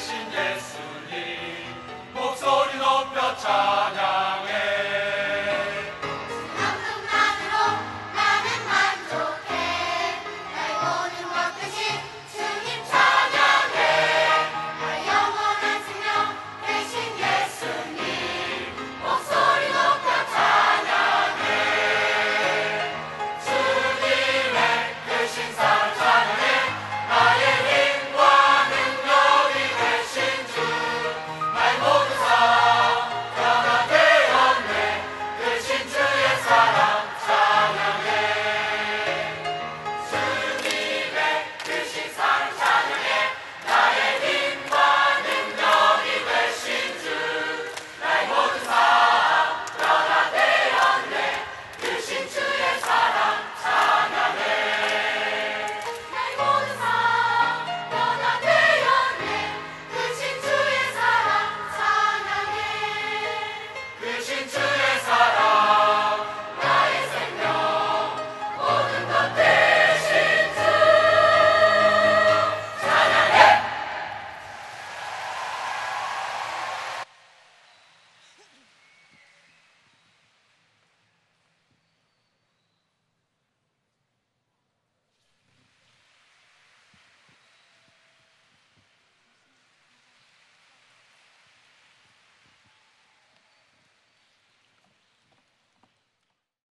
대신 예수님 목소리 높여 찬양해